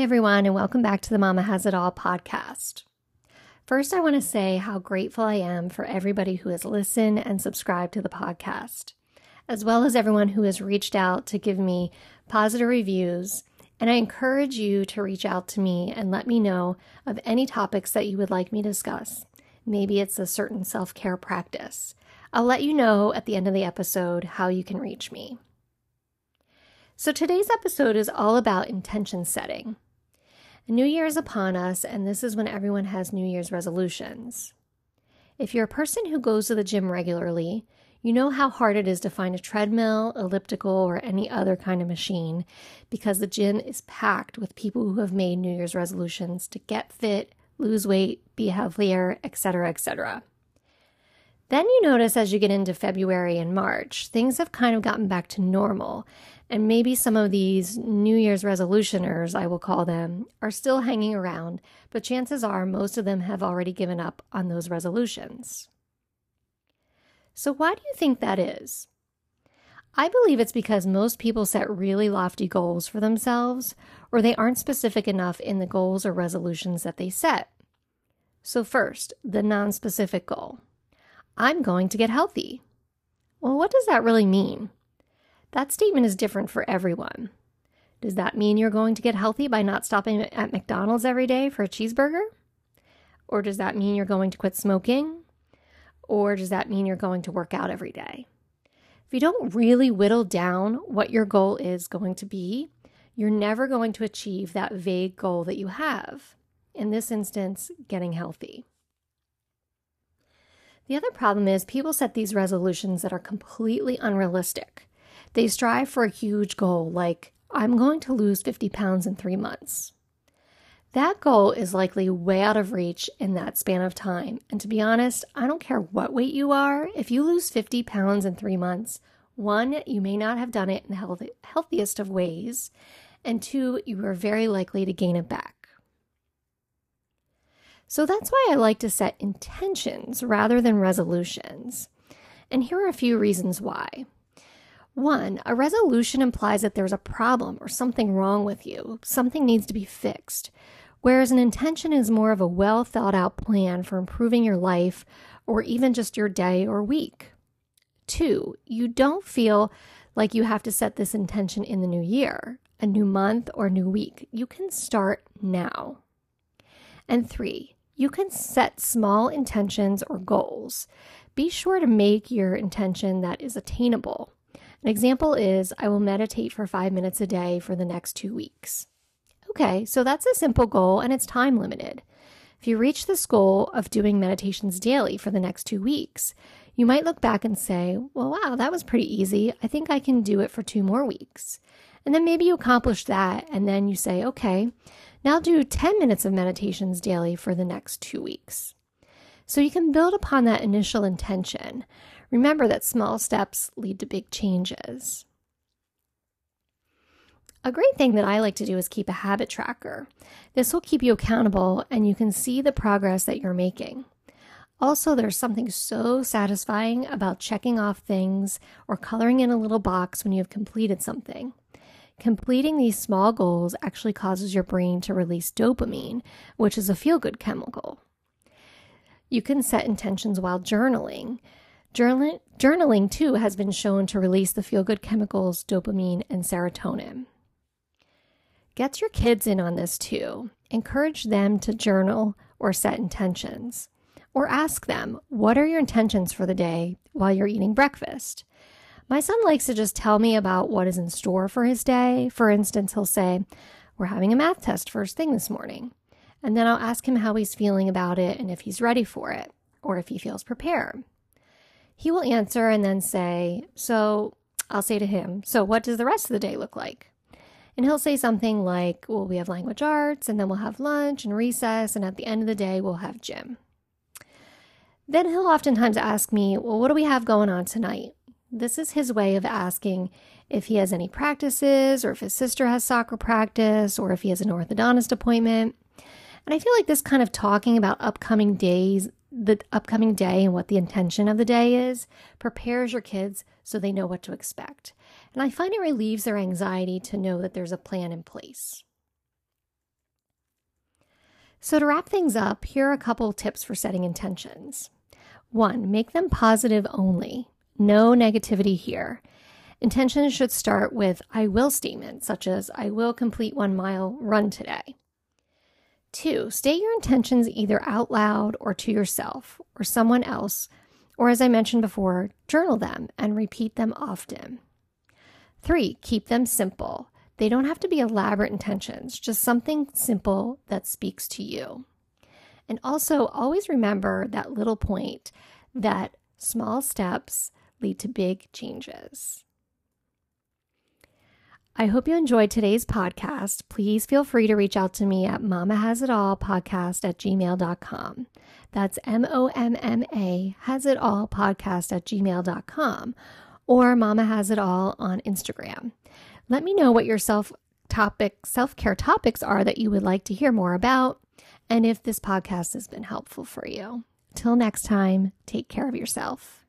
Hi, everyone, and welcome back to the Momma Has It All podcast. First, I want to say how grateful I am for everybody who has listened and subscribed to the podcast, as well as everyone who has reached out to give me positive reviews. And I encourage you to reach out to me and let me know of any topics that you would like me to discuss. Maybe it's a certain self care practice. I'll let you know at the end of the episode how you can reach me. So, today's episode is all about intention setting. New Year is upon us, and this is when everyone has New Year's resolutions. If you're a person who goes to the gym regularly, you know how hard it is to find a treadmill, elliptical, or any other kind of machine because the gym is packed with people who have made New Year's resolutions to get fit, lose weight, be healthier, etc., etc. Then you notice as you get into February and March, things have kind of gotten back to normal. And maybe some of these New Year's resolutioners, I will call them, are still hanging around, but chances are most of them have already given up on those resolutions. So, why do you think that is? I believe it's because most people set really lofty goals for themselves, or they aren't specific enough in the goals or resolutions that they set. So, first, the non specific goal. I'm going to get healthy. Well, what does that really mean? That statement is different for everyone. Does that mean you're going to get healthy by not stopping at McDonald's every day for a cheeseburger? Or does that mean you're going to quit smoking? Or does that mean you're going to work out every day? If you don't really whittle down what your goal is going to be, you're never going to achieve that vague goal that you have. In this instance, getting healthy. The other problem is people set these resolutions that are completely unrealistic. They strive for a huge goal like, I'm going to lose 50 pounds in three months. That goal is likely way out of reach in that span of time. And to be honest, I don't care what weight you are, if you lose 50 pounds in three months, one, you may not have done it in the healthiest of ways, and two, you are very likely to gain it back. So that's why I like to set intentions rather than resolutions. And here are a few reasons why. One, a resolution implies that there's a problem or something wrong with you, something needs to be fixed, whereas an intention is more of a well thought out plan for improving your life or even just your day or week. Two, you don't feel like you have to set this intention in the new year, a new month, or new week. You can start now. And three, you can set small intentions or goals. Be sure to make your intention that is attainable. An example is I will meditate for five minutes a day for the next two weeks. Okay, so that's a simple goal and it's time limited. If you reach this goal of doing meditations daily for the next two weeks, you might look back and say, well, wow, that was pretty easy. I think I can do it for two more weeks. And then maybe you accomplish that, and then you say, okay, now do 10 minutes of meditations daily for the next two weeks. So you can build upon that initial intention. Remember that small steps lead to big changes. A great thing that I like to do is keep a habit tracker. This will keep you accountable and you can see the progress that you're making. Also, there's something so satisfying about checking off things or coloring in a little box when you have completed something. Completing these small goals actually causes your brain to release dopamine, which is a feel good chemical. You can set intentions while journaling. Journal- journaling, too, has been shown to release the feel good chemicals dopamine and serotonin. Get your kids in on this too. Encourage them to journal or set intentions. Or ask them, what are your intentions for the day while you're eating breakfast? My son likes to just tell me about what is in store for his day. For instance, he'll say, We're having a math test first thing this morning. And then I'll ask him how he's feeling about it and if he's ready for it or if he feels prepared. He will answer and then say, So I'll say to him, So what does the rest of the day look like? And he'll say something like, Well, we have language arts, and then we'll have lunch and recess, and at the end of the day, we'll have gym. Then he'll oftentimes ask me, Well, what do we have going on tonight? This is his way of asking if he has any practices, or if his sister has soccer practice, or if he has an orthodontist appointment. And I feel like this kind of talking about upcoming days, the upcoming day and what the intention of the day is, prepares your kids so they know what to expect. And I find it relieves their anxiety to know that there's a plan in place. So, to wrap things up, here are a couple tips for setting intentions. One, make them positive only. No negativity here. Intentions should start with I will statements, such as I will complete one mile run today. Two, state your intentions either out loud or to yourself or someone else, or as I mentioned before, journal them and repeat them often. Three, keep them simple. They don't have to be elaborate intentions, just something simple that speaks to you. And also, always remember that little point that small steps lead to big changes. I hope you enjoyed today's podcast. Please feel free to reach out to me at Momma Has It All podcast at gmail.com. That's M O M M A has it all podcast at gmail.com or Momma Has It All on Instagram. Let me know what your self topic self-care topics are that you would like to hear more about and if this podcast has been helpful for you. Till next time, take care of yourself.